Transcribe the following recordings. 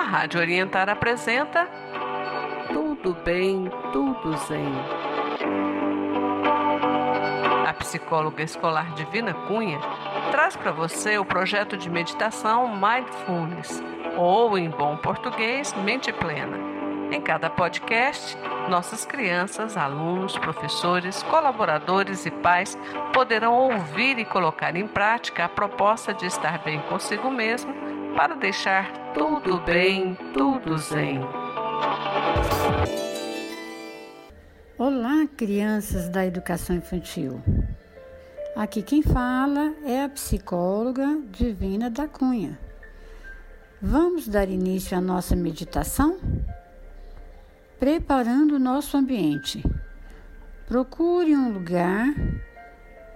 A Rádio Orientar apresenta Tudo Bem, Tudo Zen. A psicóloga escolar Divina Cunha traz para você o projeto de meditação Mindfulness, ou em bom português, Mente Plena. Em cada podcast, nossas crianças, alunos, professores, colaboradores e pais poderão ouvir e colocar em prática a proposta de estar bem consigo mesmo para deixar tudo bem, tudo zen. Olá, crianças da educação infantil. Aqui quem fala é a psicóloga Divina da Cunha. Vamos dar início à nossa meditação? Preparando o nosso ambiente. Procure um lugar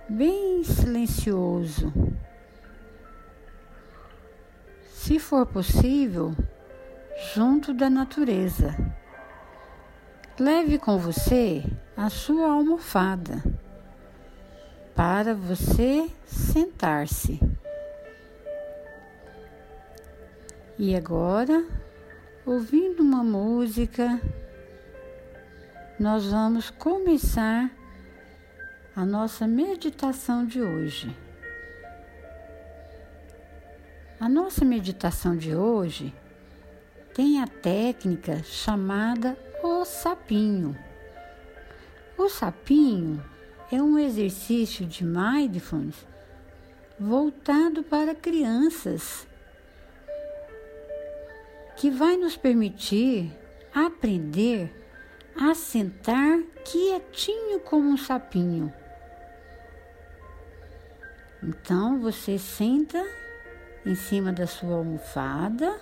bem silencioso se for possível, junto da natureza. Leve com você a sua almofada para você sentar-se. E agora, ouvindo uma música, nós vamos começar a nossa meditação de hoje. A nossa meditação de hoje tem a técnica chamada o sapinho. O sapinho é um exercício de mindfulness voltado para crianças que vai nos permitir aprender a sentar quietinho como um sapinho. Então você senta em cima da sua almofada,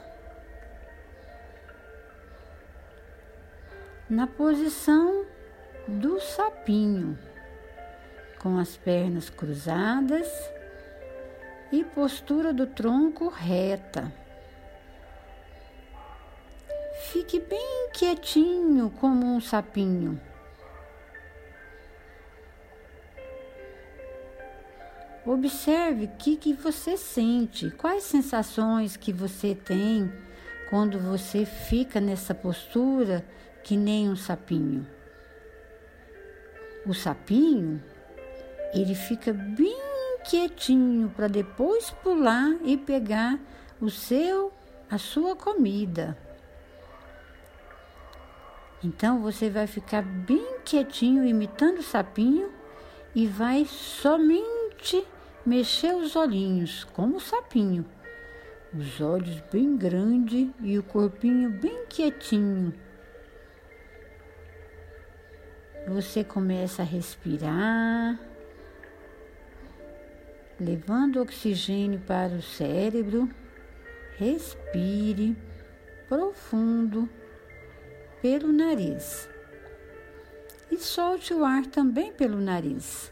na posição do sapinho, com as pernas cruzadas e postura do tronco reta. Fique bem quietinho como um sapinho. Observe o que, que você sente, quais sensações que você tem quando você fica nessa postura que nem um sapinho. O sapinho, ele fica bem quietinho para depois pular e pegar o seu, a sua comida. Então você vai ficar bem quietinho imitando o sapinho e vai somente mexer os olhinhos, como sapinho. Os olhos bem grandes e o corpinho bem quietinho. Você começa a respirar, levando oxigênio para o cérebro. Respire profundo pelo nariz e solte o ar também pelo nariz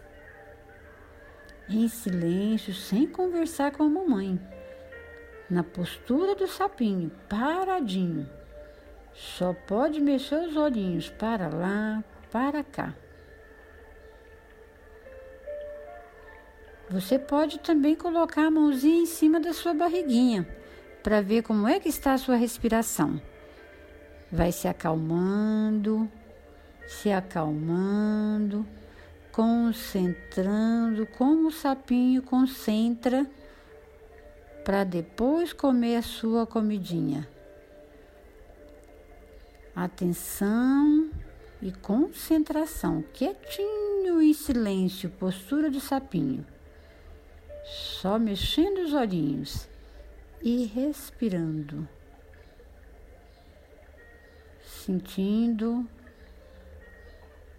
em silêncio, sem conversar com a mamãe, na postura do sapinho, paradinho. Só pode mexer os olhinhos para lá, para cá. Você pode também colocar a mãozinha em cima da sua barriguinha para ver como é que está a sua respiração. Vai se acalmando, se acalmando concentrando como o sapinho concentra para depois comer a sua comidinha. Atenção e concentração, quietinho e silêncio, postura de sapinho. Só mexendo os olhinhos e respirando. Sentindo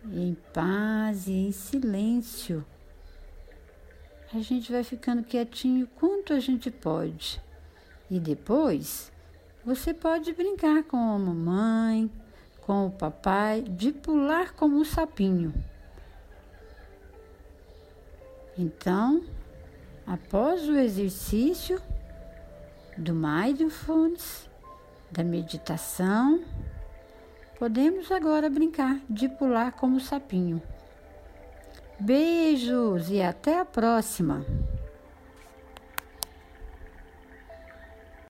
em paz e em silêncio. A gente vai ficando quietinho quanto a gente pode. E depois você pode brincar com a mamãe, com o papai, de pular como um sapinho. Então, após o exercício do mindfulness, da meditação, Podemos agora brincar de pular como sapinho. Beijos e até a próxima!